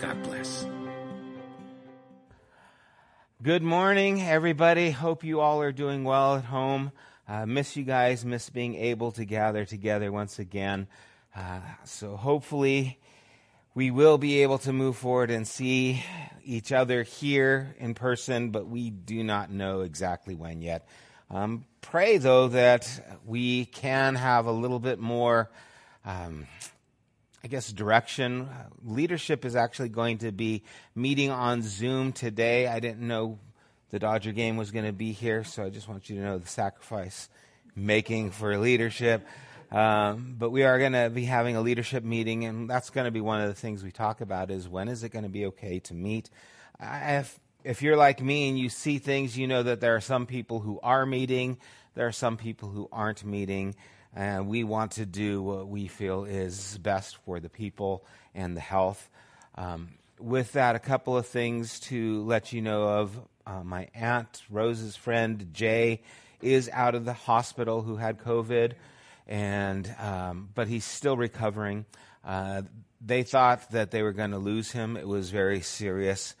God bless. Good morning, everybody. Hope you all are doing well at home. Uh, miss you guys, miss being able to gather together once again. Uh, so hopefully we will be able to move forward and see each other here in person, but we do not know exactly when yet. Um, pray, though, that we can have a little bit more, um, I guess, direction. Leadership is actually going to be meeting on Zoom today. I didn't know the Dodger game was going to be here, so I just want you to know the sacrifice making for leadership. Um, but we are going to be having a leadership meeting, and that's going to be one of the things we talk about is when is it going to be okay to meet? If, if you're like me and you see things, you know that there are some people who are meeting, there are some people who aren't meeting, and we want to do what we feel is best for the people and the health. Um, with that, a couple of things to let you know of. Uh, my aunt, Rose's friend, Jay, is out of the hospital who had COVID and um, but he's still recovering. Uh, they thought that they were going to lose him. It was very serious,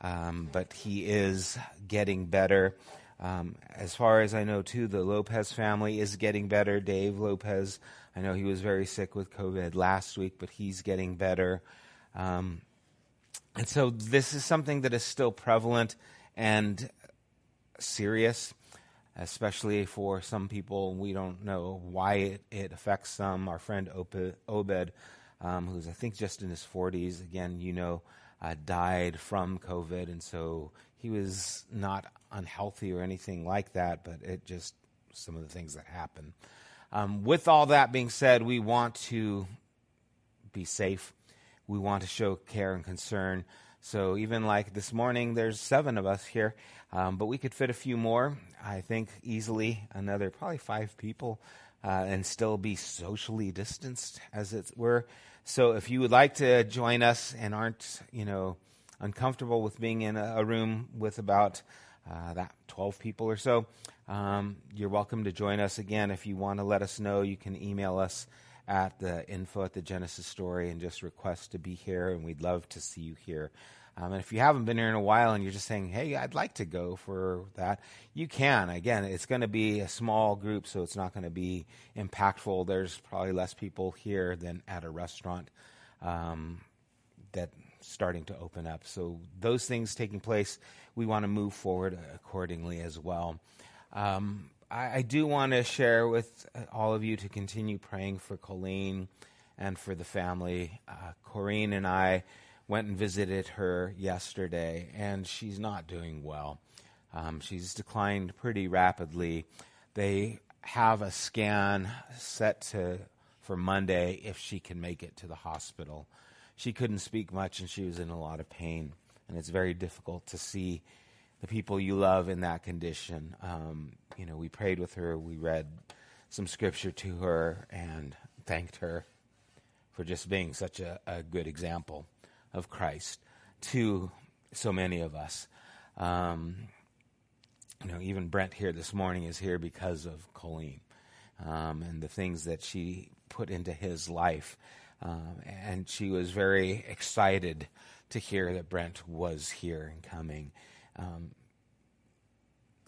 um, but he is getting better. Um, as far as I know, too, the Lopez family is getting better. Dave Lopez, I know he was very sick with COVID last week, but he's getting better. Um, and so this is something that is still prevalent and serious especially for some people. We don't know why it, it affects some. Our friend Obed, um, who's I think just in his 40s, again, you know, uh, died from COVID, and so he was not unhealthy or anything like that, but it just some of the things that happen. Um, with all that being said, we want to be safe. We want to show care and concern. So even like this morning, there's seven of us here, um, but we could fit a few more. I think easily another probably five people, uh, and still be socially distanced, as it were. So if you would like to join us and aren't, you know, uncomfortable with being in a, a room with about uh, that 12 people or so, um, you're welcome to join us again. If you want to let us know, you can email us at the info at the Genesis story and just request to be here, and we'd love to see you here. Um, and if you haven't been here in a while and you're just saying, hey, I'd like to go for that, you can. Again, it's going to be a small group, so it's not going to be impactful. There's probably less people here than at a restaurant um, that starting to open up. So those things taking place, we want to move forward accordingly as well. Um, I, I, do want to share with all of you to continue praying for Colleen and for the family. Uh, Corrine and I went and visited her yesterday, and she's not doing well. Um, she's declined pretty rapidly. They have a scan set to for Monday if she can make it to the hospital. She couldn't speak much, and she was in a lot of pain, and it's very difficult to see the people you love in that condition. Um, you know, we prayed with her, we read some scripture to her, and thanked her for just being such a, a good example of Christ to so many of us. Um, you know, even Brent here this morning is here because of Colleen um, and the things that she put into his life. Um, and she was very excited to hear that Brent was here and coming. Um,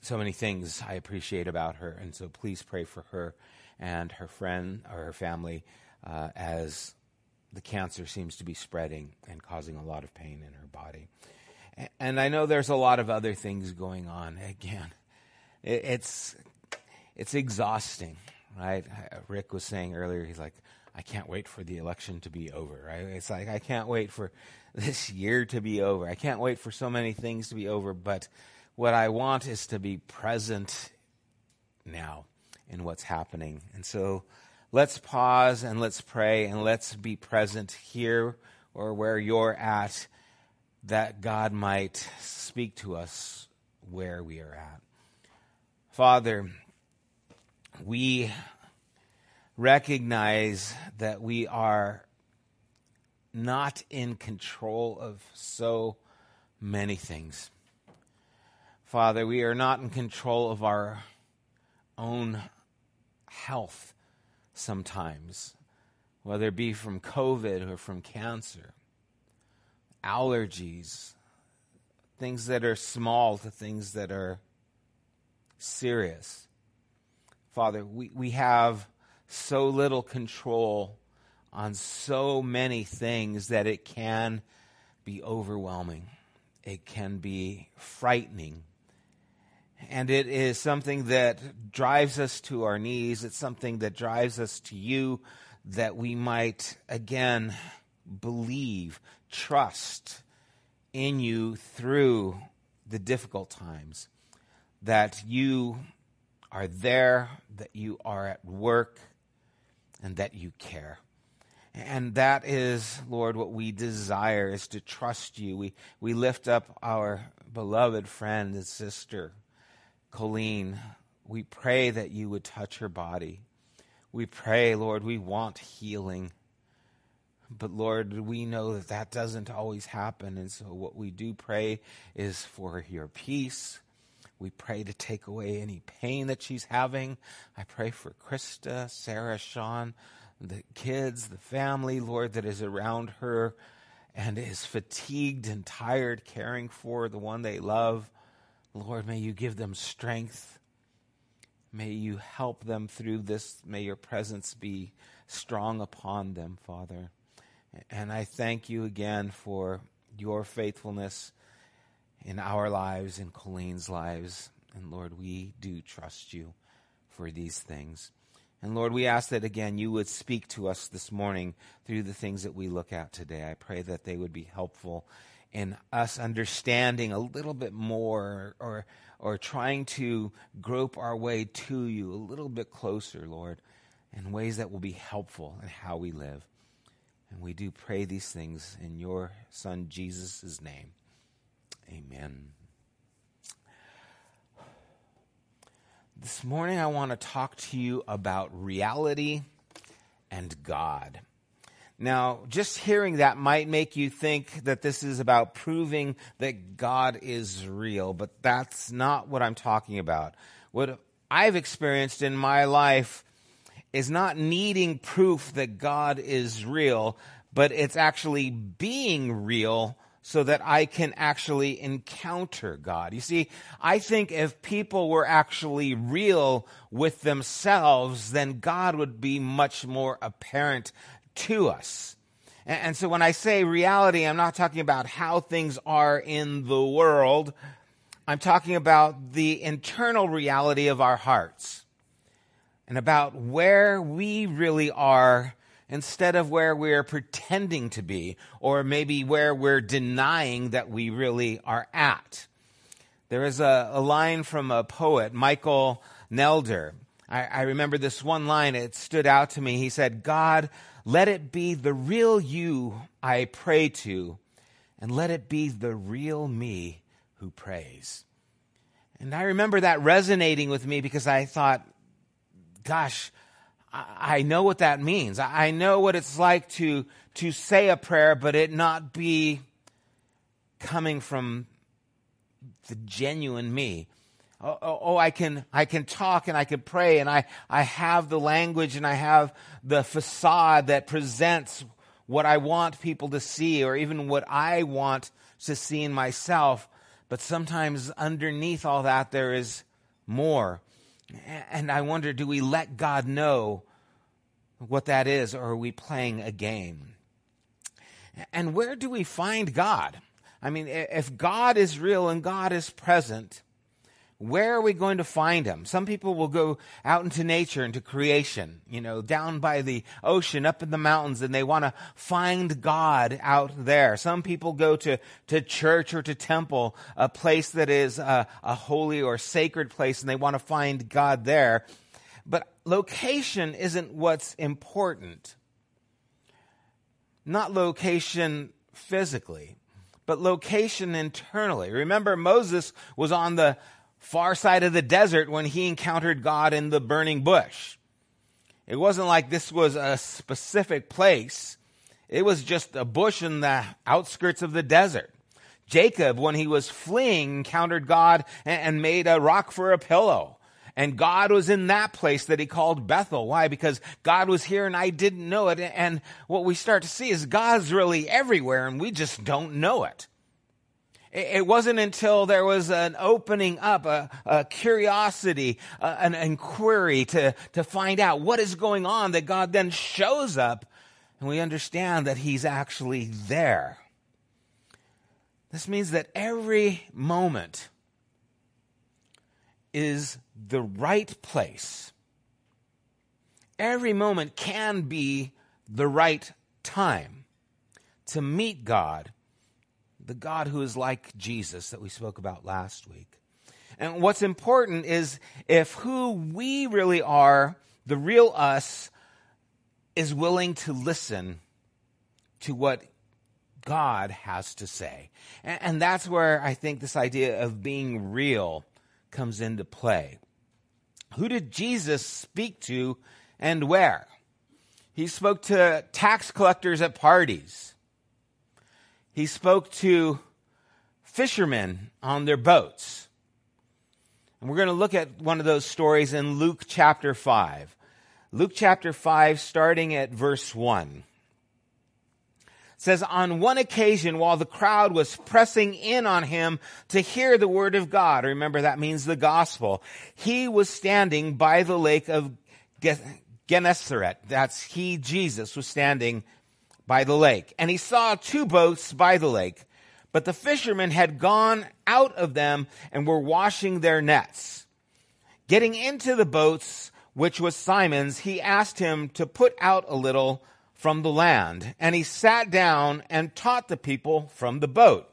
so many things I appreciate about her, and so please pray for her and her friend or her family uh, as the cancer seems to be spreading and causing a lot of pain in her body. And I know there's a lot of other things going on. Again, it's it's exhausting, right? Rick was saying earlier, he's like, I can't wait for the election to be over, right? It's like I can't wait for this year to be over. I can't wait for so many things to be over, but what I want is to be present now in what's happening. And so let's pause and let's pray and let's be present here or where you're at that God might speak to us where we are at. Father, we recognize that we are not in control of so many things. Father, we are not in control of our own health sometimes, whether it be from COVID or from cancer, allergies, things that are small to things that are serious. Father, we, we have so little control on so many things that it can be overwhelming. It can be frightening. And it is something that drives us to our knees. It's something that drives us to you that we might, again, believe, trust in you through the difficult times. That you are there, that you are at work, and that you care. And that is, Lord, what we desire is to trust you. We, we lift up our beloved friend and sister, Colleen. We pray that you would touch her body. We pray, Lord, we want healing. But Lord, we know that that doesn't always happen. And so what we do pray is for your peace. We pray to take away any pain that she's having. I pray for Krista, Sarah, Sean, the kids, the family, Lord, that is around her and is fatigued and tired caring for the one they love. Lord, may you give them strength. May you help them through this. May your presence be strong upon them, Father. And I thank you again for your faithfulness in our lives, in Colleen's lives. And Lord, we do trust you for these things. And Lord, we ask that again you would speak to us this morning through the things that we look at today. I pray that they would be helpful in us understanding a little bit more or or trying to grope our way to you a little bit closer, Lord, in ways that will be helpful in how we live. And we do pray these things in your son Jesus' name. Amen. This morning, I want to talk to you about reality and God. Now, just hearing that might make you think that this is about proving that God is real, but that's not what I'm talking about. What I've experienced in my life is not needing proof that God is real, but it's actually being real so that I can actually encounter God. You see, I think if people were actually real with themselves, then God would be much more apparent to us. And, so when I say reality, I'm not talking about how things are in the world. I'm talking about the internal reality of our hearts and about where we really are instead of where we're pretending to be, or maybe where we're denying that we really are at. There is a, a line from a poet, Michael Nelder. I, I remember this one line, it stood out to me. He said, God, let it be the real you I pray to, and let it be the real me who prays. And I remember that resonating with me because I thought, gosh, I know what that means. I know what it's like to, to say a prayer, but it not be coming from the genuine me. Oh, oh, oh, I can, I can talk and I can pray and I, I have the language and I have the facade that presents what I want people to see or even what I want to see in myself. But sometimes underneath all that, there is more. And I wonder do we let God know what that is, or are we playing a game? And where do we find God? I mean, if God is real and God is present, where are we going to find him? Some people will go out into nature, into creation, you know, down by the ocean, up in the mountains, and they want to find God out there. Some people go to, to church or to temple, a place that is a, a holy or sacred place, and they want to find God there. But location isn't what's important. Not location physically, but location internally. Remember, Moses was on the far side of the desert when he encountered God in the burning bush. It wasn't like this was a specific place. It was just a bush in the outskirts of the desert. Jacob, when he was fleeing, encountered God and made a rock for a pillow. And God was in that place that he called Bethel. Why? Because God was here and I didn't know it. And what we start to see is God's really everywhere and we just don't know it. It wasn't until there was an opening up, a, a curiosity, a, an inquiry to, to find out what is going on that God then shows up and we understand that He's actually there. This means that every moment is the right place. Every moment can be the right time to meet God, the God who is like Jesus that we spoke about last week. And what's important is if who we really are, the real us, is willing to listen to what God has to say. And, that's where I think this idea of being real comes into play. Who did Jesus speak to and where? He spoke to tax collectors at parties. He spoke to fishermen on their boats. And we're going to look at one of those stories in Luke chapter 5. Luke chapter 5, starting at verse 1 says, on one occasion, while the crowd was pressing in on him to hear the word of God, remember that means the gospel, he was standing by the lake of Gennesaret. That's he, Jesus, was standing by the lake. And he saw two boats by the lake, but the fishermen had gone out of them and were washing their nets. Getting into the boats, which was Simon's, he asked him to put out a little from the land, and he sat down and taught the people from the boat.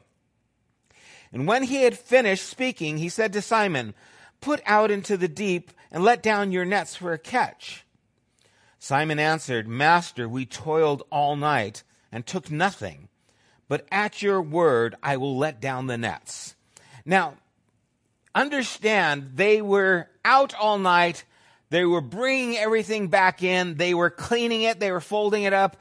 And when he had finished speaking, he said to Simon, Put out into the deep and let down your nets for a catch. Simon answered, Master, we toiled all night and took nothing, but at your word I will let down the nets. Now, understand they were out all night they were bringing everything back in. They were cleaning it. They were folding it up.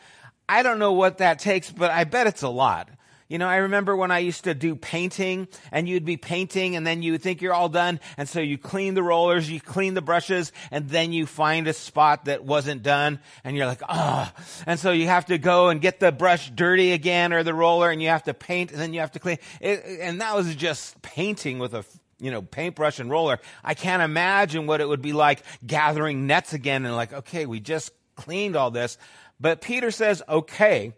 I don't know what that takes, but I bet it's a lot. You know, I remember when I used to do painting and you'd be painting and then you would think you're all done. And so you clean the rollers, you clean the brushes, and then you find a spot that wasn't done and you're like, ah. Oh. And so you have to go and get the brush dirty again or the roller and you have to paint and then you have to clean. It, and that was just painting with a you know, paintbrush and roller. I can't imagine what it would be like gathering nets again and like, okay, we just cleaned all this. But Peter says, okay,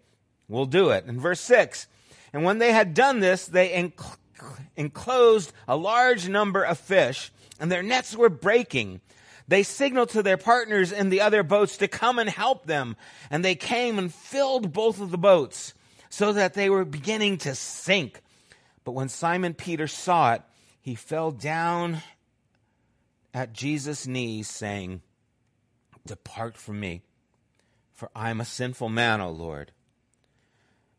we'll do it. In verse 6, and when they had done this, they enclosed a large number of fish, and their nets were breaking. They signaled to their partners in the other boats to come and help them, and they came and filled both of the boats so that they were beginning to sink. But when Simon Peter saw it, he fell down at Jesus' knees, saying, Depart from me, for I am a sinful man, O Lord.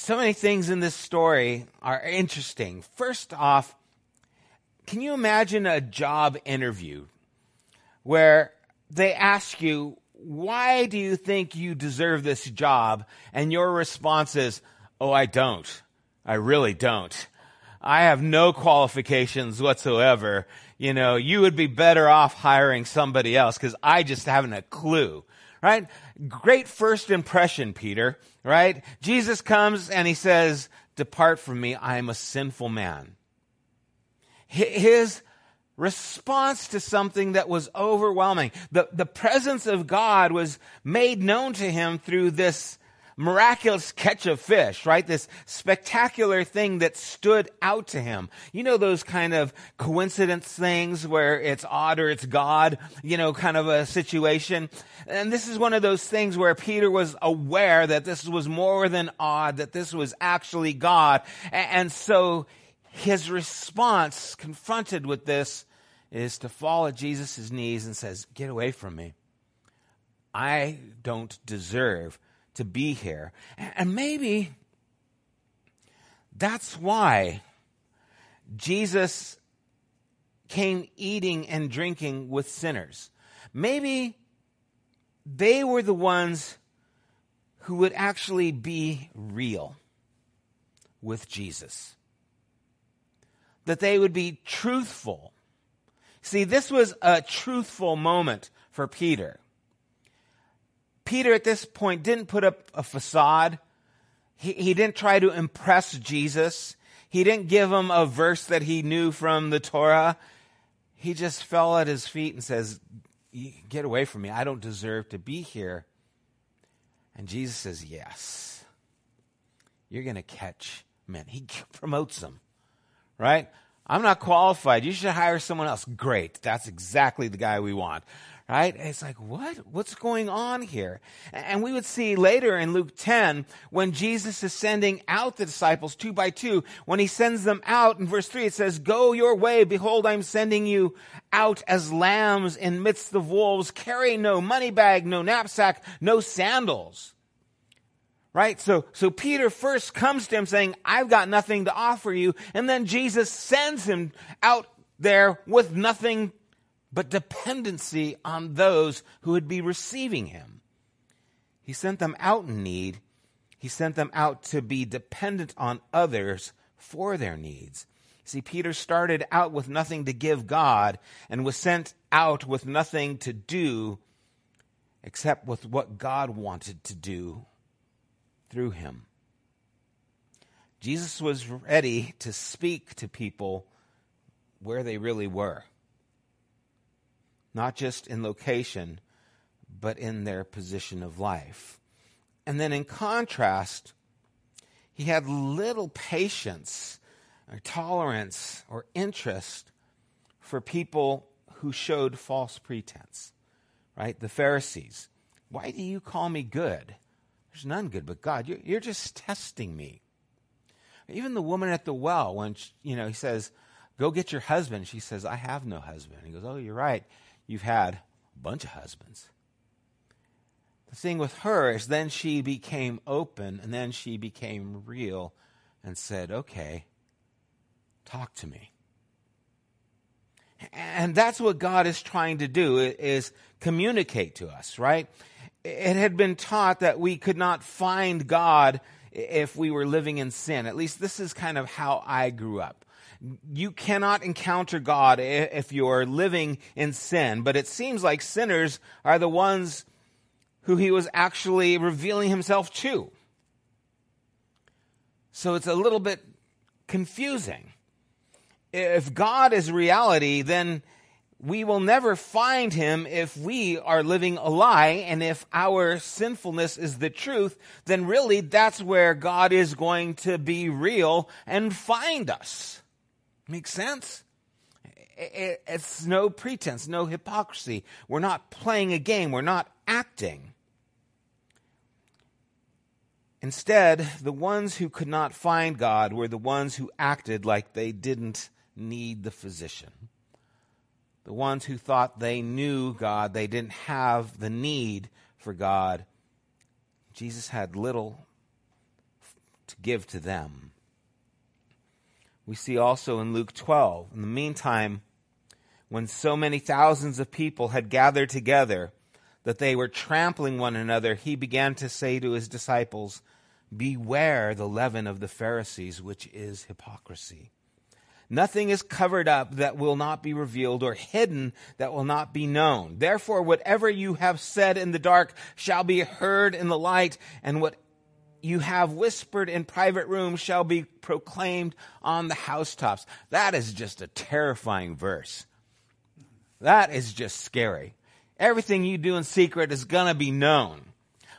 So many things in this story are interesting. First off, can you imagine a job interview where they ask you, why do you think you deserve this job? And your response is, oh, I don't. I really don't. I have no qualifications whatsoever. You know, you would be better off hiring somebody else because I just haven't a clue. Right? Great first impression, Peter. Right? Jesus comes and he says, depart from me. I am a sinful man. His response to something that was overwhelming. The, the presence of God was made known to him through this miraculous catch of fish, right? This spectacular thing that stood out to him. You know those kind of coincidence things where it's odd or it's God, you know, kind of a situation. And this is one of those things where Peter was aware that this was more than odd, that this was actually God. And so his response confronted with this is to fall at Jesus' knees and says, get away from me. I don't deserve to be here. And maybe that's why Jesus came eating and drinking with sinners. Maybe they were the ones who would actually be real with Jesus. That they would be truthful. See, this was a truthful moment for Peter. Peter at this point didn't put up a facade. He, he didn't try to impress Jesus. He didn't give him a verse that he knew from the Torah. He just fell at his feet and says, Get away from me. I don't deserve to be here. And Jesus says, Yes. You're going to catch men. He promotes them, right? I'm not qualified. You should hire someone else. Great. That's exactly the guy we want right? it's like, what? What's going on here? And we would see later in Luke 10, when Jesus is sending out the disciples two by two, when he sends them out in verse 3, it says, Go your way, behold, I'm sending you out as lambs in midst of wolves. Carry no money bag, no knapsack, no sandals. Right? So, so Peter first comes to him saying, I've got nothing to offer you. And then Jesus sends him out there with nothing but dependency on those who would be receiving him. He sent them out in need. He sent them out to be dependent on others for their needs. See, Peter started out with nothing to give God and was sent out with nothing to do except with what God wanted to do through him. Jesus was ready to speak to people where they really were not just in location, but in their position of life. And then in contrast, he had little patience or tolerance or interest for people who showed false pretense, right? The Pharisees. Why do you call me good? There's none good but God. You're, just testing me. Even the woman at the well, when she, you know he says, "Go get your husband," she says, "I have no husband." He goes, "Oh, you're right you've had a bunch of husbands. The thing with her is then she became open and then she became real and said, okay, talk to me. And that's what God is trying to do is communicate to us, right? It had been taught that we could not find God if we were living in sin. At least this is kind of how I grew up you cannot encounter God if you're living in sin. But it seems like sinners are the ones who he was actually revealing himself to. So it's a little bit confusing. If God is reality, then we will never find him if we are living a lie. And if our sinfulness is the truth, then really that's where God is going to be real and find us. Makes sense? It's no pretense, no hypocrisy. We're not playing a game, we're not acting. Instead, the ones who could not find God were the ones who acted like they didn't need the physician. The ones who thought they knew God, they didn't have the need for God. Jesus had little to give to them we see also in Luke 12. In the meantime, when so many thousands of people had gathered together that they were trampling one another, he began to say to his disciples, Beware the leaven of the Pharisees, which is hypocrisy. Nothing is covered up that will not be revealed or hidden that will not be known. Therefore, whatever you have said in the dark shall be heard in the light, and what you have whispered in private rooms shall be proclaimed on the housetops. That is just a terrifying verse. That is just scary. Everything you do in secret is going to be known.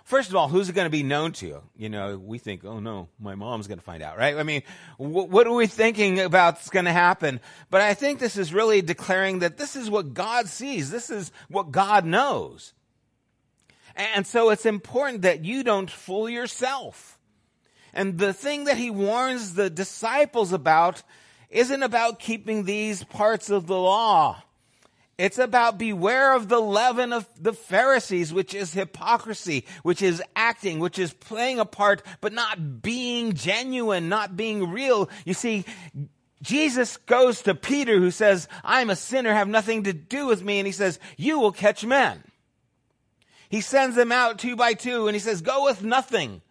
First of all, who's it going to be known to? You know, we think, oh no, my mom's going to find out, right? I mean, wh- what are we thinking about is going to happen? But I think this is really declaring that this is what God sees. This is what God knows. And so it's important that you don't fool yourself. And the thing that he warns the disciples about isn't about keeping these parts of the law. It's about beware of the leaven of the Pharisees, which is hypocrisy, which is acting, which is playing a part, but not being genuine, not being real. You see, Jesus goes to Peter who says, I'm a sinner, have nothing to do with me. And he says, you will catch men. He sends them out two by two and he says, go with nothing.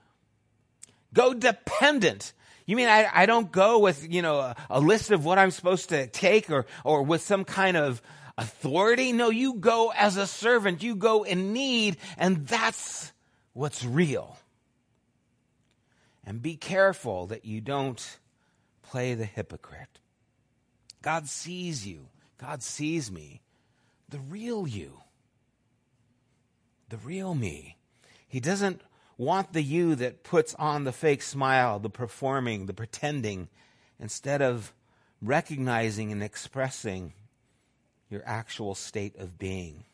Go dependent. You mean I, I don't go with, you know, a, a list of what I'm supposed to take or, or with some kind of, authority. No, you go as a servant. You go in need, and that's what's real. And be careful that you don't play the hypocrite. God sees you. God sees me. The real you. The real me. He doesn't want the you that puts on the fake smile, the performing, the pretending, instead of recognizing and expressing your actual state of being.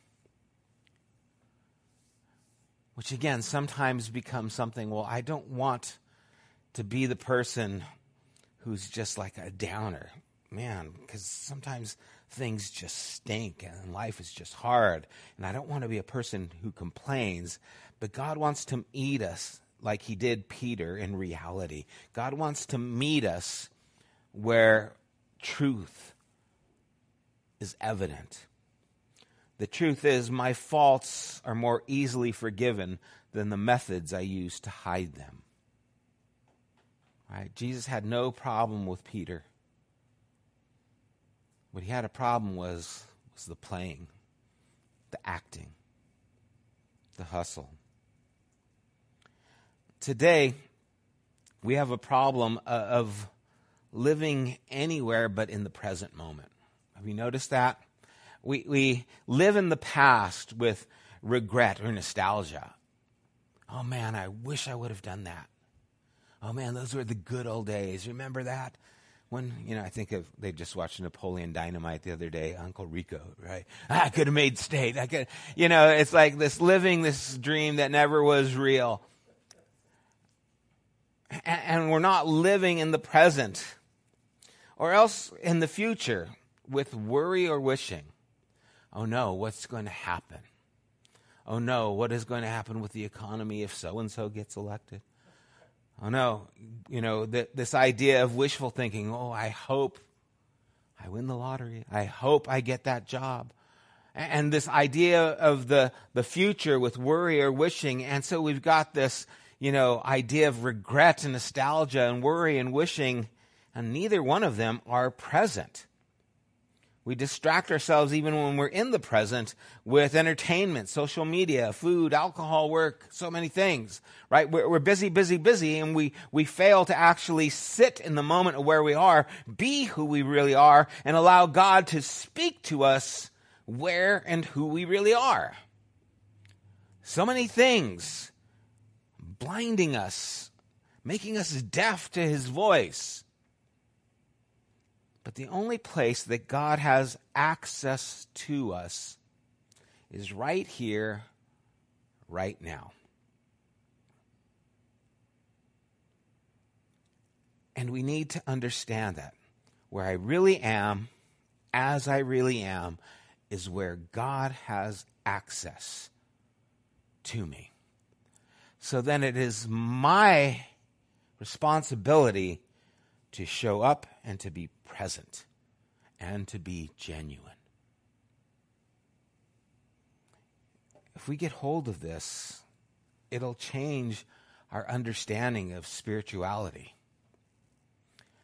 Which again sometimes becomes something, well, I don't want to be the person who's just like a downer. Man, because sometimes things just stink and life is just hard. And I don't want to be a person who complains, but God wants to meet us like he did Peter in reality. God wants to meet us where truth is evident. The truth is, my faults are more easily forgiven than the methods I use to hide them. Right? Jesus had no problem with Peter. What he had a problem was, was the playing, the acting, the hustle. Today, we have a problem uh, of living anywhere but in the present moment. Have you noticed that? We, we live in the past with regret or nostalgia. Oh man, I wish I would have done that. Oh man, those were the good old days. Remember that? When, you know, I think of, they just watched Napoleon Dynamite the other day, Uncle Rico, right? I could have made state. I could, you know, it's like this living this dream that never was real. And, and we're not living in the present or else in the future with worry or wishing. Oh no, what's going to happen? Oh no, what is going to happen with the economy if so and so gets elected? Oh no, you know, th- this idea of wishful thinking. Oh, I hope I win the lottery. I hope I get that job. And this idea of the, the future with worry or wishing. And so we've got this, you know, idea of regret and nostalgia and worry and wishing, and neither one of them are present. We distract ourselves even when we're in the present with entertainment, social media, food, alcohol, work, so many things, right? We're, we're, busy, busy, busy, and we, we fail to actually sit in the moment of where we are, be who we really are, and allow God to speak to us where and who we really are. So many things blinding us, making us deaf to his voice. But the only place that God has access to us is right here, right now. And we need to understand that. Where I really am, as I really am, is where God has access to me. So then it is my responsibility to show up and to be present and to be genuine. If we get hold of this, it'll change our understanding of spirituality.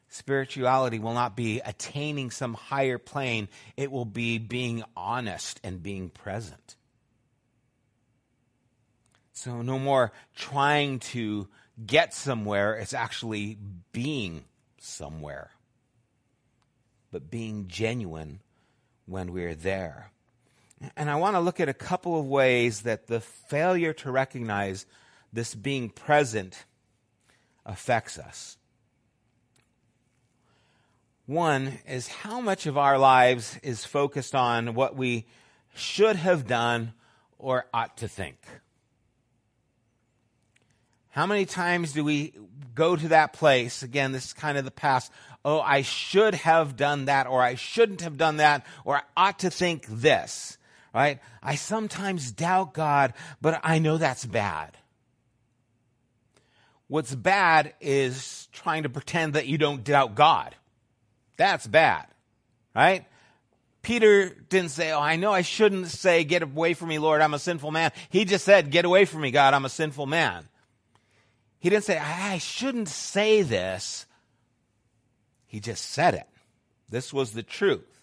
Spirituality will not be attaining some higher plane, it will be being honest and being present. So, no more trying to get somewhere, it's actually being somewhere. But being genuine when we're there. And I want to look at a couple of ways that the failure to recognize this being present affects us. One is how much of our lives is focused on what we should have done or ought to think. How many times do we go to that place? Again, this is kind of the past. Oh, I should have done that, or I shouldn't have done that, or I ought to think this, right? I sometimes doubt God, but I know that's bad. What's bad is trying to pretend that you don't doubt God. That's bad, right? Peter didn't say, Oh, I know I shouldn't say, Get away from me, Lord, I'm a sinful man. He just said, Get away from me, God, I'm a sinful man. He didn't say, I shouldn't say this. He just said it. This was the truth,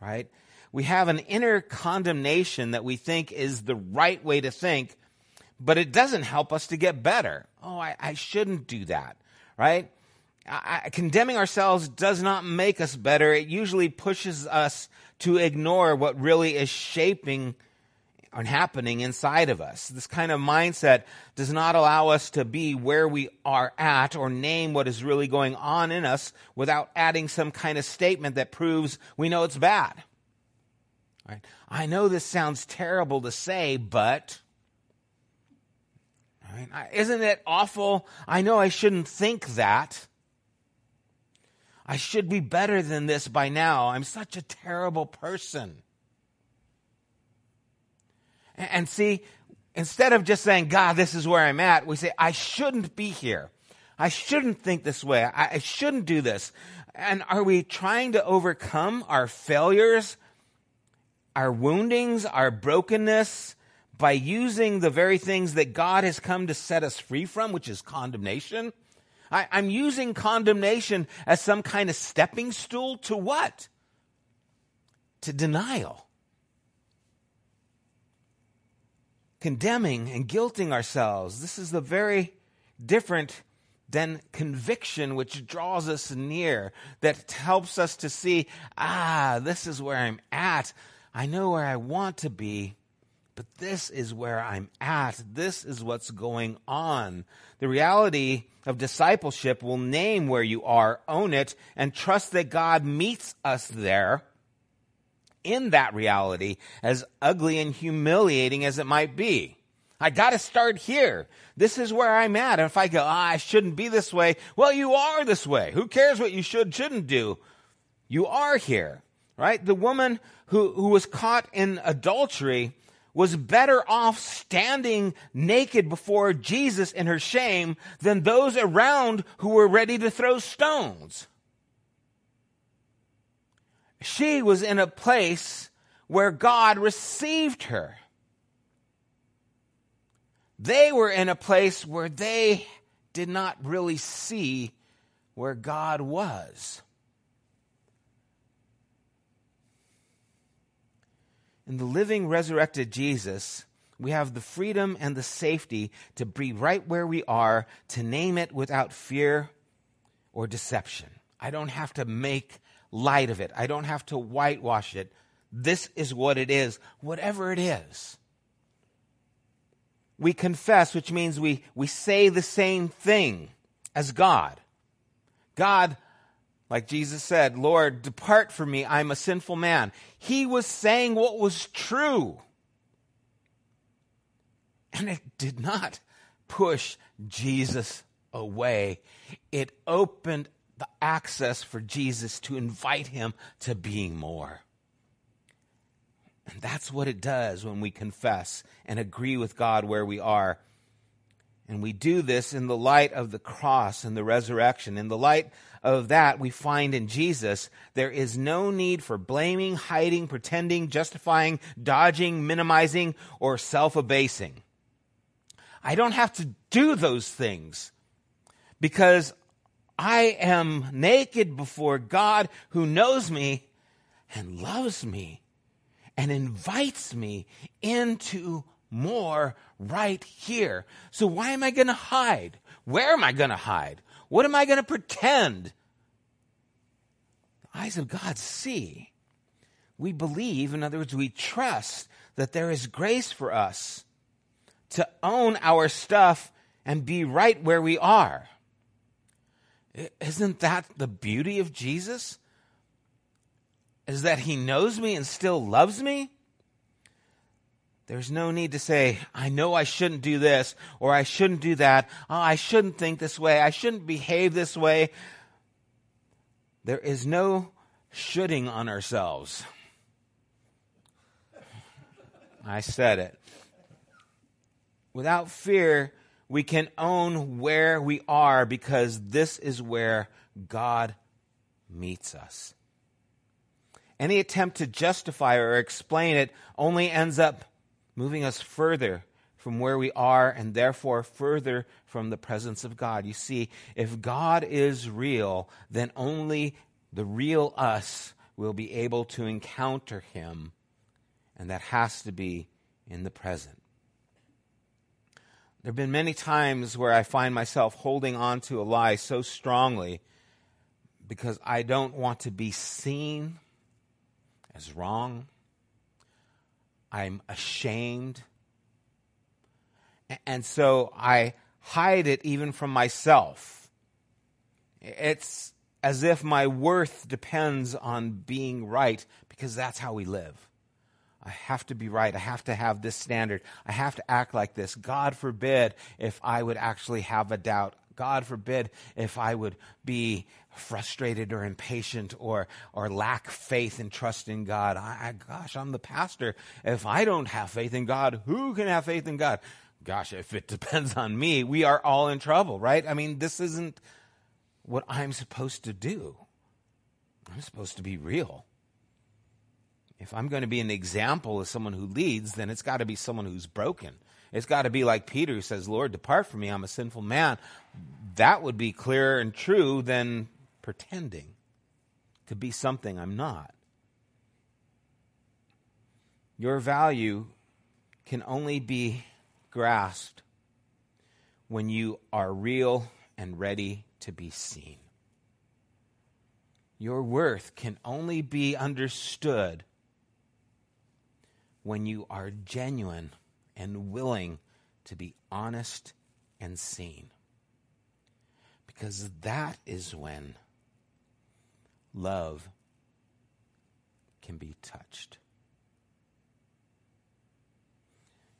right? We have an inner condemnation that we think is the right way to think, but it doesn't help us to get better. Oh, I, I shouldn't do that, right? I, condemning ourselves does not make us better. It usually pushes us to ignore what really is shaping and happening inside of us. This kind of mindset does not allow us to be where we are at or name what is really going on in us without adding some kind of statement that proves we know it's bad. Right? I know this sounds terrible to say, but right? isn't it awful? I know I shouldn't think that. I should be better than this by now. I'm such a terrible person. And see, instead of just saying, God, this is where I'm at, we say, I shouldn't be here. I shouldn't think this way. I shouldn't do this. And are we trying to overcome our failures, our woundings, our brokenness by using the very things that God has come to set us free from, which is condemnation? I, I'm using condemnation as some kind of stepping stool to what? To denial. Condemning and guilting ourselves. This is the very different than conviction, which draws us near, that helps us to see, ah, this is where I'm at. I know where I want to be. But this is where I'm at. This is what's going on. The reality of discipleship will name where you are, own it, and trust that God meets us there in that reality, as ugly and humiliating as it might be. I gotta start here. This is where I'm at. And if I go, ah, I shouldn't be this way, well, you are this way. Who cares what you should, shouldn't do? You are here, right? The woman who, who was caught in adultery, was better off standing naked before Jesus in her shame than those around who were ready to throw stones. She was in a place where God received her. They were in a place where they did not really see where God was. In the living, resurrected Jesus, we have the freedom and the safety to be right where we are, to name it without fear or deception. I don't have to make light of it, I don't have to whitewash it. This is what it is, whatever it is. We confess, which means we, we say the same thing as God. God, like Jesus said, Lord, depart from me, I'm a sinful man. He was saying what was true. And it did not push Jesus away. It opened the access for Jesus to invite him to being more. And that's what it does when we confess and agree with God where we are. And we do this in the light of the cross and the resurrection, in the light of that we find in Jesus, there is no need for blaming, hiding, pretending, justifying, dodging, minimizing, or self abasing. I don't have to do those things because I am naked before God who knows me and loves me and invites me into more right here. So why am I going to hide? Where am I going to hide? What am I going to pretend? The eyes of God see. We believe, in other words, we trust that there is grace for us to own our stuff and be right where we are. Isn't that the beauty of Jesus? Is that he knows me and still loves me? There's no need to say, I know I shouldn't do this or I shouldn't do that. Oh, I shouldn't think this way. I shouldn't behave this way. There is no shoulding on ourselves. I said it. Without fear, we can own where we are because this is where God meets us. Any attempt to justify or explain it only ends up moving us further from where we are and therefore further from the presence of God. You see, if God is real, then only the real us will be able to encounter him, and that has to be in the present. There have been many times where I find myself holding on to a lie so strongly because I don't want to be seen as wrong. I'm ashamed. And so I hide it even from myself. It's as if my worth depends on being right because that's how we live. I have to be right. I have to have this standard. I have to act like this. God forbid if I would actually have a doubt. God forbid if I would be frustrated or impatient or, or lack faith and trust in God. I, I, gosh, I'm the pastor. If I don't have faith in God, who can have faith in God? Gosh, if it depends on me, we are all in trouble, right? I mean, this isn't what I'm supposed to do. I'm supposed to be real if I'm going to be an example of someone who leads, then it's got to be someone who's broken. It's got to be like Peter who says, Lord, depart from me, I'm a sinful man. That would be clearer and true than pretending to be something I'm not. Your value can only be grasped when you are real and ready to be seen. Your worth can only be understood when you are genuine and willing to be honest and seen. Because that is when love can be touched.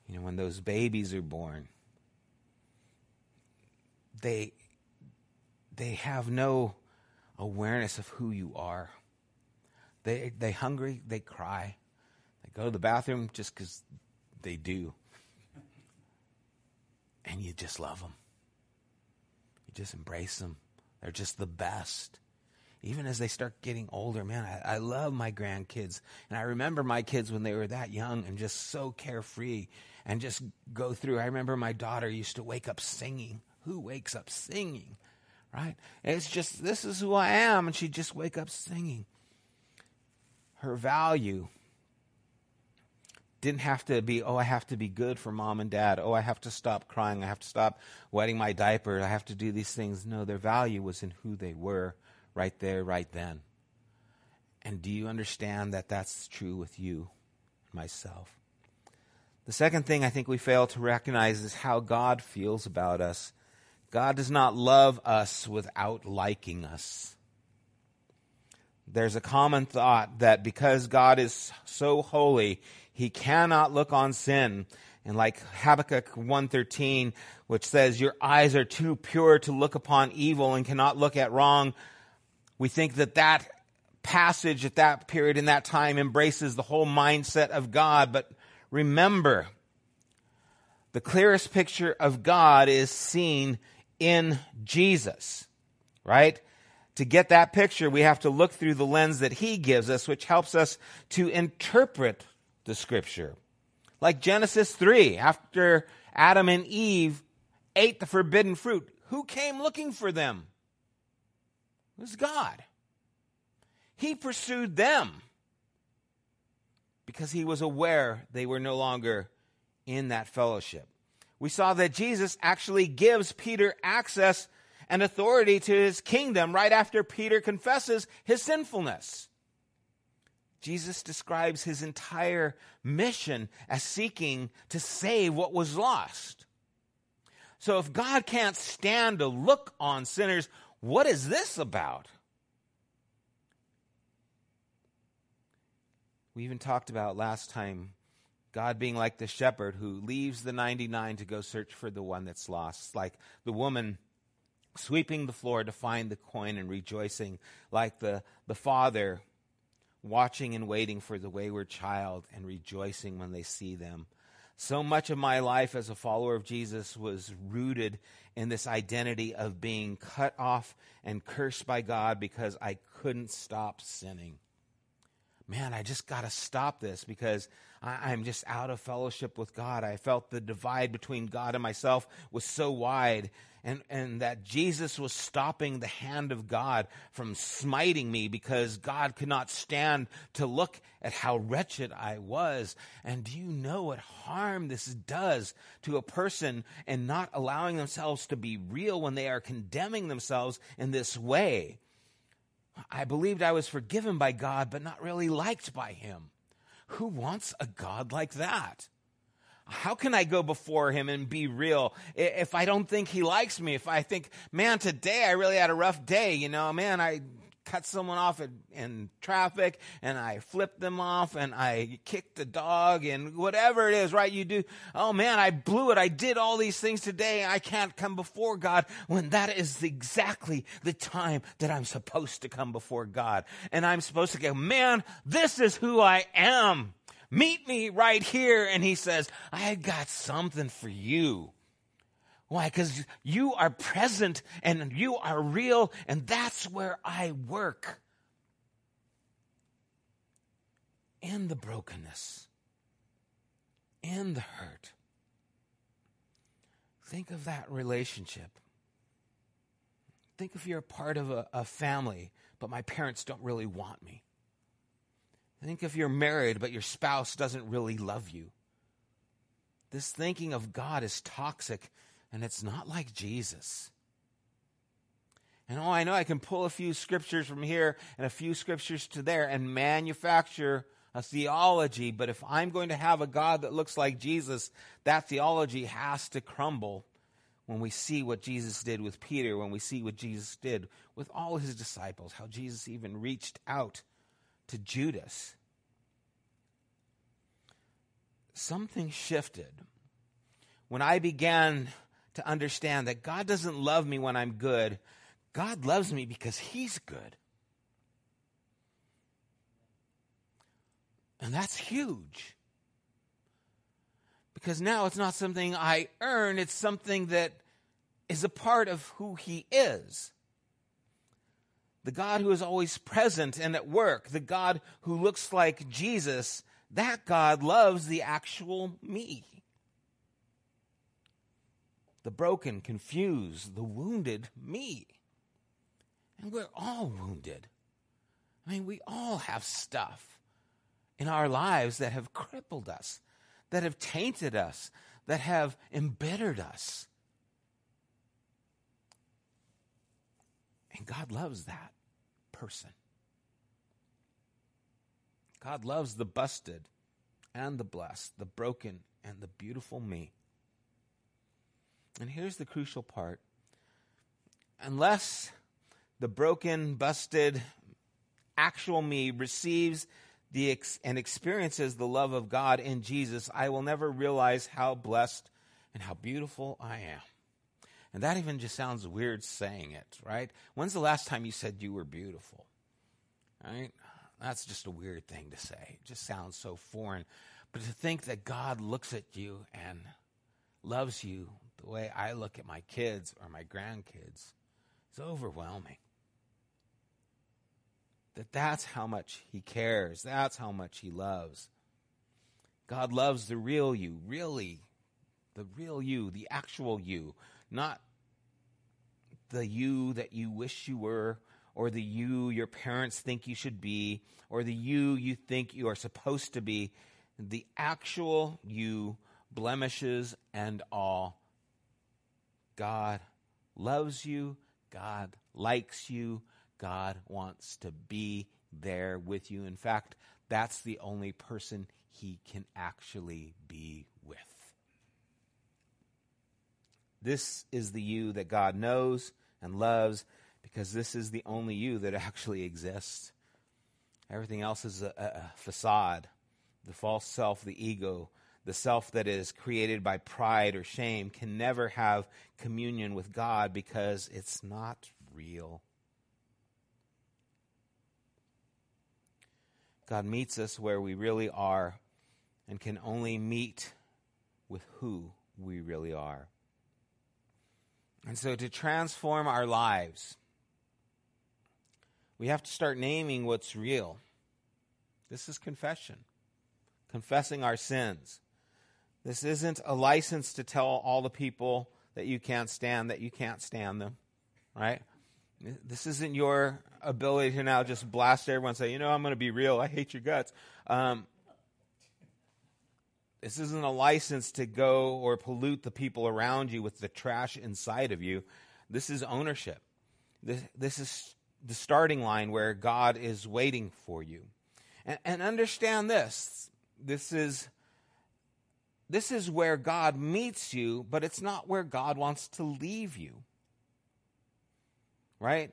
You know, when those babies are born, they they have no awareness of who you are. They they hungry, they cry go to the bathroom just because they do. And you just love them. You just embrace them. They're just the best. Even as they start getting older, man, I, I love my grandkids. And I remember my kids when they were that young and just so carefree and just go through. I remember my daughter used to wake up singing. Who wakes up singing? Right? it's just, this is who I am. And she'd just wake up singing. Her value didn't have to be, oh, I have to be good for mom and dad. Oh, I have to stop crying. I have to stop wetting my diaper. I have to do these things. No, their value was in who they were right there, right then. And do you understand that that's true with you, myself? The second thing I think we fail to recognize is how God feels about us. God does not love us without liking us. There's a common thought that because God is so holy, he cannot look on sin. And like Habakkuk 113, which says, Your eyes are too pure to look upon evil and cannot look at wrong. We think that that passage at that period in that time embraces the whole mindset of God. But remember, the clearest picture of God is seen in Jesus, right? To get that picture, we have to look through the lens that he gives us, which helps us to interpret the scripture. Like Genesis 3, after Adam and Eve ate the forbidden fruit, who came looking for them? It was God. He pursued them because he was aware they were no longer in that fellowship. We saw that Jesus actually gives Peter access and authority to his kingdom right after Peter confesses his sinfulness. Jesus describes his entire mission as seeking to save what was lost. So if God can't stand to look on sinners, what is this about? We even talked about last time God being like the shepherd who leaves the 99 to go search for the one that's lost. Like the woman sweeping the floor to find the coin and rejoicing, like the, the father watching and waiting for the wayward child and rejoicing when they see them. So much of my life as a follower of Jesus was rooted in this identity of being cut off and cursed by God because I couldn't stop sinning. Man, I just got to stop this because I, am just out of fellowship with God. I felt the divide between God and myself was so wide and, and that Jesus was stopping the hand of God from smiting me because God could not stand to look at how wretched I was. And do you know what harm this does to a person and not allowing themselves to be real when they are condemning themselves in this way? I believed I was forgiven by God, but not really liked by Him. Who wants a God like that? How can I go before him and be real if I don't think he likes me? If I think, man, today I really had a rough day, you know, man, I cut someone off in, in, traffic and I flipped them off and I kicked the dog and whatever it is, right? You do, oh man, I blew it. I did all these things today. I can't come before God when that is exactly the time that I'm supposed to come before God. And I'm supposed to go, man, this is who I am. Meet me right here. And he says, I got something for you. Why? Because you are present and you are real, and that's where I work. In the brokenness, in the hurt. Think of that relationship. Think if you're part of a, a family, but my parents don't really want me. Think if you're married, but your spouse doesn't really love you. This thinking of God is toxic, and it's not like Jesus. And oh, I know I can pull a few scriptures from here and a few scriptures to there and manufacture a theology, but if I'm going to have a God that looks like Jesus, that theology has to crumble when we see what Jesus did with Peter, when we see what Jesus did with all his disciples, how Jesus even reached out to Judas. Something shifted when I began to understand that God doesn't love me when I'm good. God loves me because He's good. And that's huge. Because now it's not something I earn, it's something that is a part of who He is the God who is always present and at work, the God who looks like Jesus, that God loves the actual me. The broken, confused, the wounded me. And we're all wounded. I mean, we all have stuff in our lives that have crippled us, that have tainted us, that have embittered us. And God loves that person. God loves the busted and the blessed, the broken and the beautiful me. And here's the crucial part unless the broken, busted, actual me receives the ex- and experiences the love of God in Jesus, I will never realize how blessed and how beautiful I am. And that even just sounds weird saying it, right? When's the last time you said you were beautiful? Right? That's just a weird thing to say. It just sounds so foreign. But to think that God looks at you and loves you the way I look at my kids or my grandkids is overwhelming. That that's how much he cares. That's how much he loves. God loves the real you, really, the real you, the actual you, not the you that you wish you were or the you your parents think you should be, or the you you think you are supposed to be. The actual you, blemishes and all. God loves you. God likes you. God wants to be there with you. In fact, that's the only person he can actually be with. This is the you that God knows and loves because this is the only you that actually exists. Everything else is a, a, facade. The false self, the ego, the self that is created by pride or shame can never have communion with God because it's not real. God meets us where we really are and can only meet with who we really are. And so, to transform our lives, we have to start naming what's real. This is confession, confessing our sins. This isn't a license to tell all the people that you can't stand that you can't stand them, right? This isn't your ability to now just blast everyone and say, you know, I'm going to be real. I hate your guts. Um, this isn't a license to go or pollute the people around you with the trash inside of you. This is ownership. This, this is the starting line where God is waiting for you. And, and understand this. This is this is where God meets you, but it's not where God wants to leave you. Right?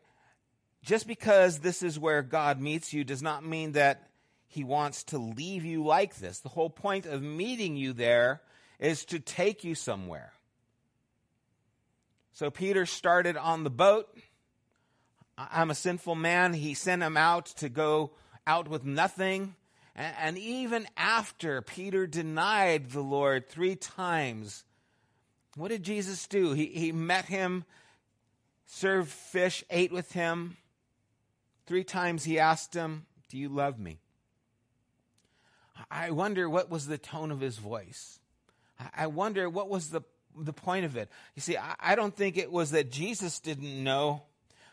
Just because this is where God meets you does not mean that he wants to leave you like this. The whole point of meeting you there is to take you somewhere. So Peter started on the boat. I'm a sinful man. He sent him out to go out with nothing. And even after Peter denied the Lord three times, what did Jesus do? He, he met him, served fish, ate with him. Three times he asked him, Do you love me? I wonder what was the tone of his voice. I wonder what was the, the point of it. You see, I, I don't think it was that Jesus didn't know.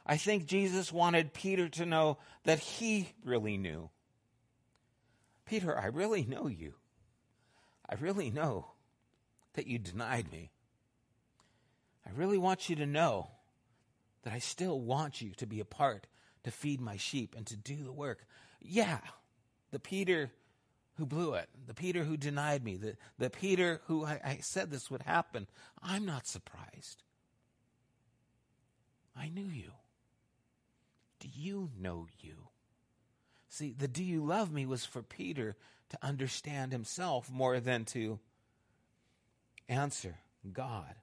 I think Jesus wanted Peter to know that he really knew. Peter, I really know you. I really know that you denied me. I really want you to know that I still want you to be a part to feed my sheep and to do the work. Yeah, the Peter who blew it, the Peter who denied me, the, the Peter who I, I said this would happen. I'm not surprised. I knew you. Do you know you? See, the do you love me was for Peter to understand himself more than to answer God.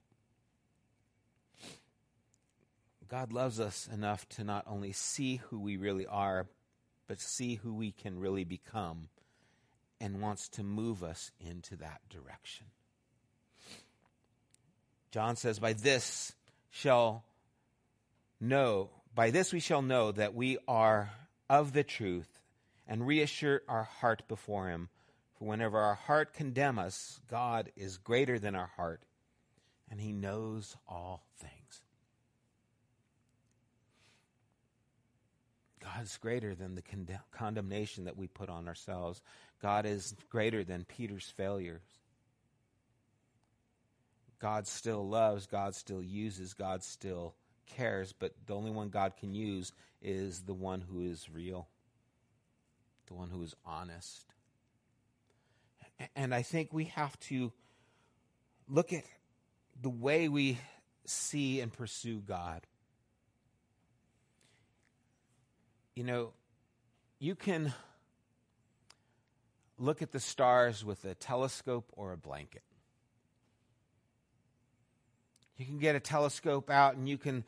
God loves us enough to not only see who we really are, but see who we can really become and wants to move us into that direction. John says, By this shall know, by this we shall know that we are of the truth and reassure our heart before him. For whenever our heart condemn us, God is greater than our heart, and he knows all things. God is greater than the condemnation that we put on ourselves. God is greater than Peter's failures. God still loves, God still uses, God still cares, but the only one God can use is the one who is real the one who is honest. And I think we have to look at the way we see and pursue God. You know, you can look at the stars with a telescope or a blanket. You can get a telescope out and you can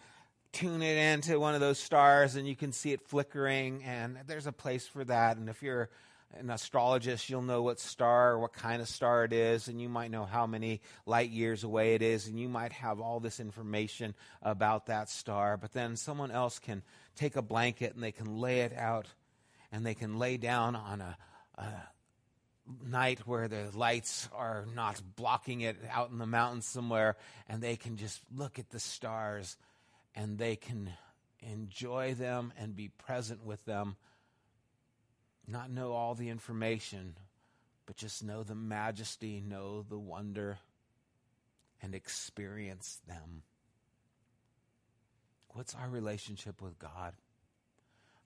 tune it into one of those stars and you can see it flickering, and there's a place for that. And if you're an astrologist, you'll know what star or what kind of star it is, and you might know how many light years away it is, and you might have all this information about that star. But then someone else can take a blanket and they can lay it out, and they can lay down on a, a night where the lights are not blocking it out in the mountains somewhere, and they can just look at the stars and they can enjoy them and be present with them. Not know all the information, but just know the majesty, know the wonder, and experience them. What's our relationship with God?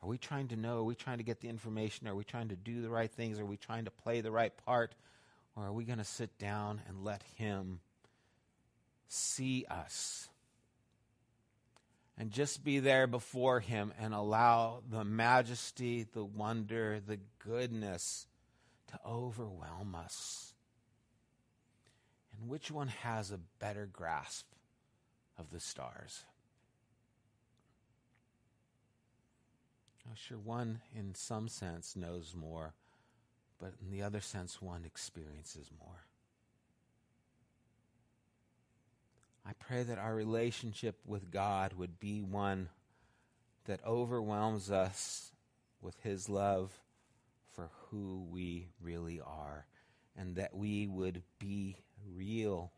Are we trying to know? Are we trying to get the information? Are we trying to do the right things? Are we trying to play the right part? Or are we going to sit down and let Him see us? And just be there before Him and allow the majesty, the wonder, the goodness to overwhelm us. And which one has a better grasp of the stars? Oh, sure, one in some sense knows more, but in the other sense, one experiences more. I pray that our relationship with God would be one that overwhelms us with His love for who we really are, and that we would be real.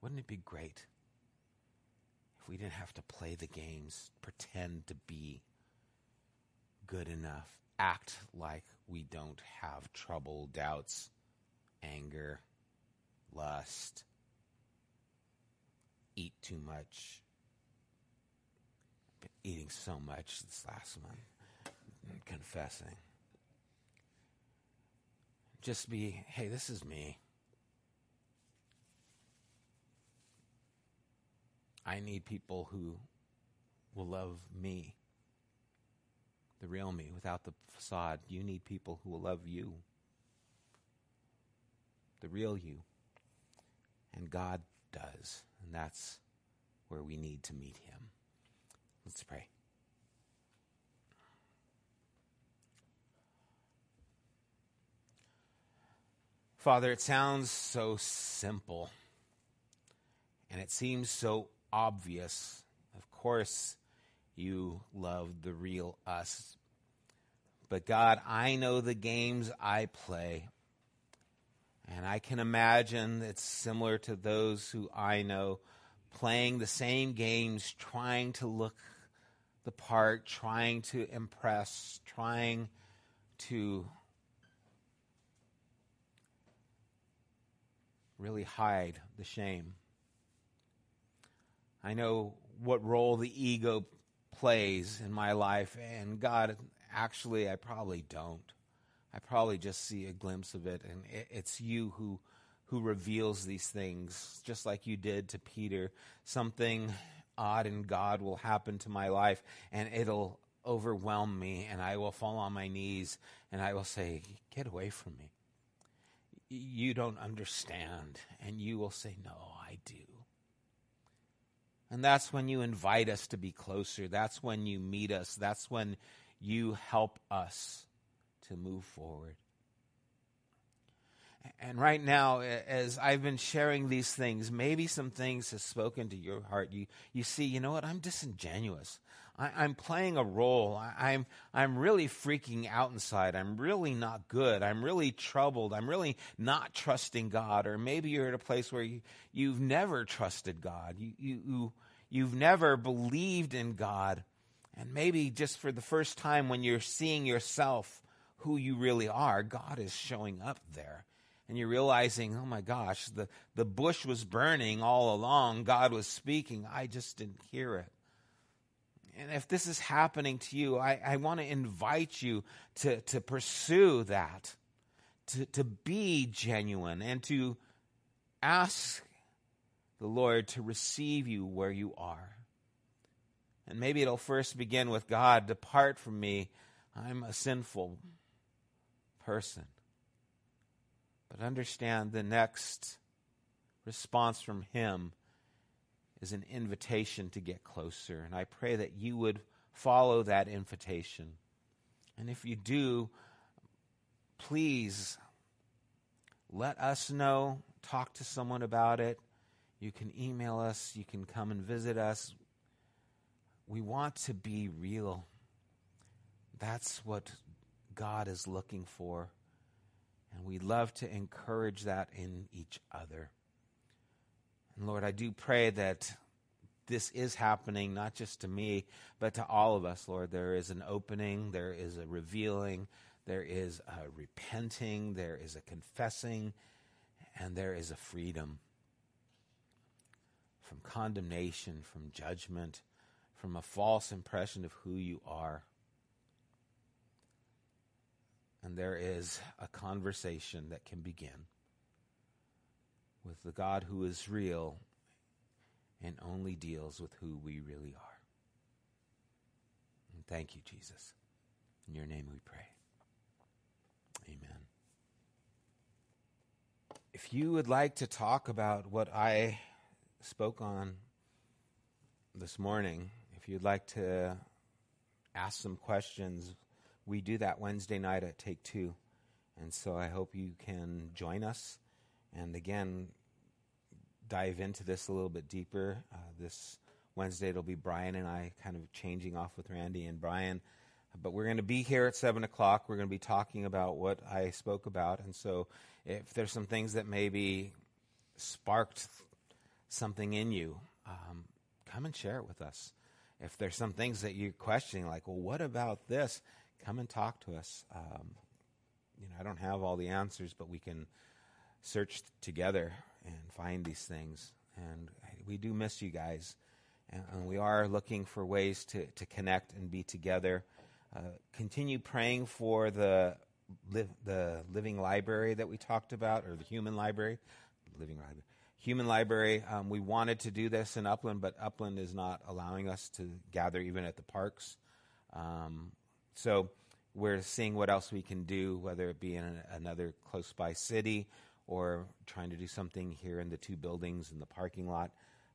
Wouldn't it be great if we didn't have to play the games, pretend to be good enough, act like we don't have trouble, doubts, anger, lust, eat too much. Been eating so much this last month, confessing. Just be, hey, this is me. I need people who will love me, the real me, without the facade. You need people who will love you, the real you. And God does. And that's where we need to meet Him. Let's pray. Father, it sounds so simple and it seems so obvious. Of course, you love the real us. But God, I know the games I play. And I can imagine it's similar to those who I know playing the same games, trying to look the part, trying to impress, trying to really hide the shame. I know what role the ego plays in my life, and God, actually, I probably don't. I probably just see a glimpse of it, and it's you who who reveals these things, just like you did to Peter. Something odd and God will happen to my life, and it'll overwhelm me, and I will fall on my knees, and I will say, "Get away from me." You don't understand, and you will say, "No, I do." And that's when you invite us to be closer. That's when you meet us. That's when you help us to move forward. And right now, as I've been sharing these things, maybe some things have spoken to your heart. You, you see, you know what? I'm disingenuous. I, am playing a role. I, I'm, I'm really freaking out inside. I'm really not good. I'm really troubled. I'm really not trusting God. Or maybe you're at a place where you, you've never trusted God. You, you, you've never believed in God. And maybe just for the first time when you're seeing yourself, who you really are, God is showing up there and you're realizing, oh my gosh, the, the bush was burning all along. God was speaking. I just didn't hear it. And if this is happening to you, I, I want to invite you to, to pursue that, to, to be genuine, and to ask the Lord to receive you where you are. And maybe it'll first begin with God, depart from me. I'm a sinful person. But understand the next response from Him is an invitation to get closer. And I pray that you would follow that invitation. And if you do, please let us know. Talk to someone about it. You can email us. You can come and visit us. We want to be real. That's what God is looking for. And we love to encourage that in each other. And Lord, I do pray that this is happening, not just to me, but to all of us, Lord. There is an opening, there is a revealing, there is a repenting, there is a confessing, and there is a freedom from condemnation, from judgment, from a false impression of who you are. And there is a conversation that can begin with the God who is real and only deals with who we really are. And thank you, Jesus. In your name we pray. Amen. If you would like to talk about what I spoke on this morning, if you'd like to ask some questions, we do that Wednesday night at Take Two. And so I hope you can join us. And again, dive into this a little bit deeper. Uh, this Wednesday, it'll be Brian and I kind of changing off with Randy and Brian. But we're going to be here at 7 o'clock. We're going to be talking about what I spoke about. And so if there's some things that maybe sparked something in you, um, come and share it with us. If there's some things that you're questioning, like, well, what about this? Come and talk to us. Um, you know, I don't have all the answers, but we can search together and find these things. And we do miss you guys. And, we are looking for ways to, to connect and be together. Uh, continue praying for the the living library that we talked about, or the human library, living library, human library. Um, we wanted to do this in Upland, but Upland is not allowing us to gather even at the parks. Um, so we're seeing what else we can do, whether it be in another close by city or trying to do something here in the two buildings in the parking lot.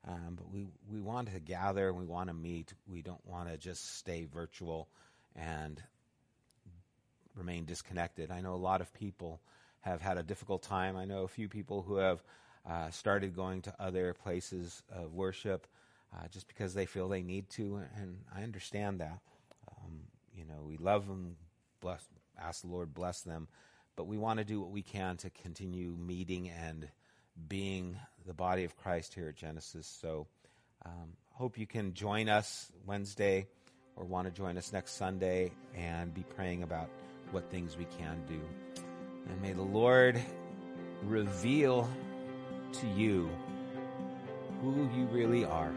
Um, but we, we want to gather, we want to meet. We don't want to just stay virtual and remain disconnected. I know a lot of people have had a difficult time. I know a few people who have uh, started going to other places of worship uh, just because they feel they need to, and I understand that. You know, we love them, bless, ask the Lord bless them, but we want to do what we can to continue meeting and being the body of Christ here at Genesis. So, um, hope you can join us Wednesday or want to join us next Sunday and be praying about what things we can do. And may the Lord reveal to you who you really are.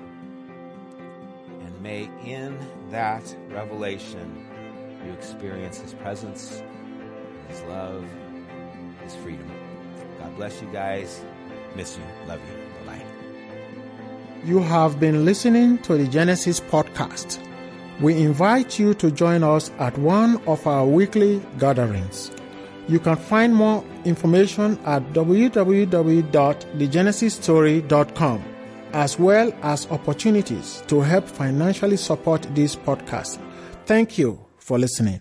And may in that revelation you experience His presence, His love, His freedom. God bless you guys. Miss you. Love you. Bye bye. You have been listening to the Genesis podcast. We invite you to join us at one of our weekly gatherings. You can find more information at www.thegenesisstory.com as well as opportunities to help financially support this podcast. Thank you for listening.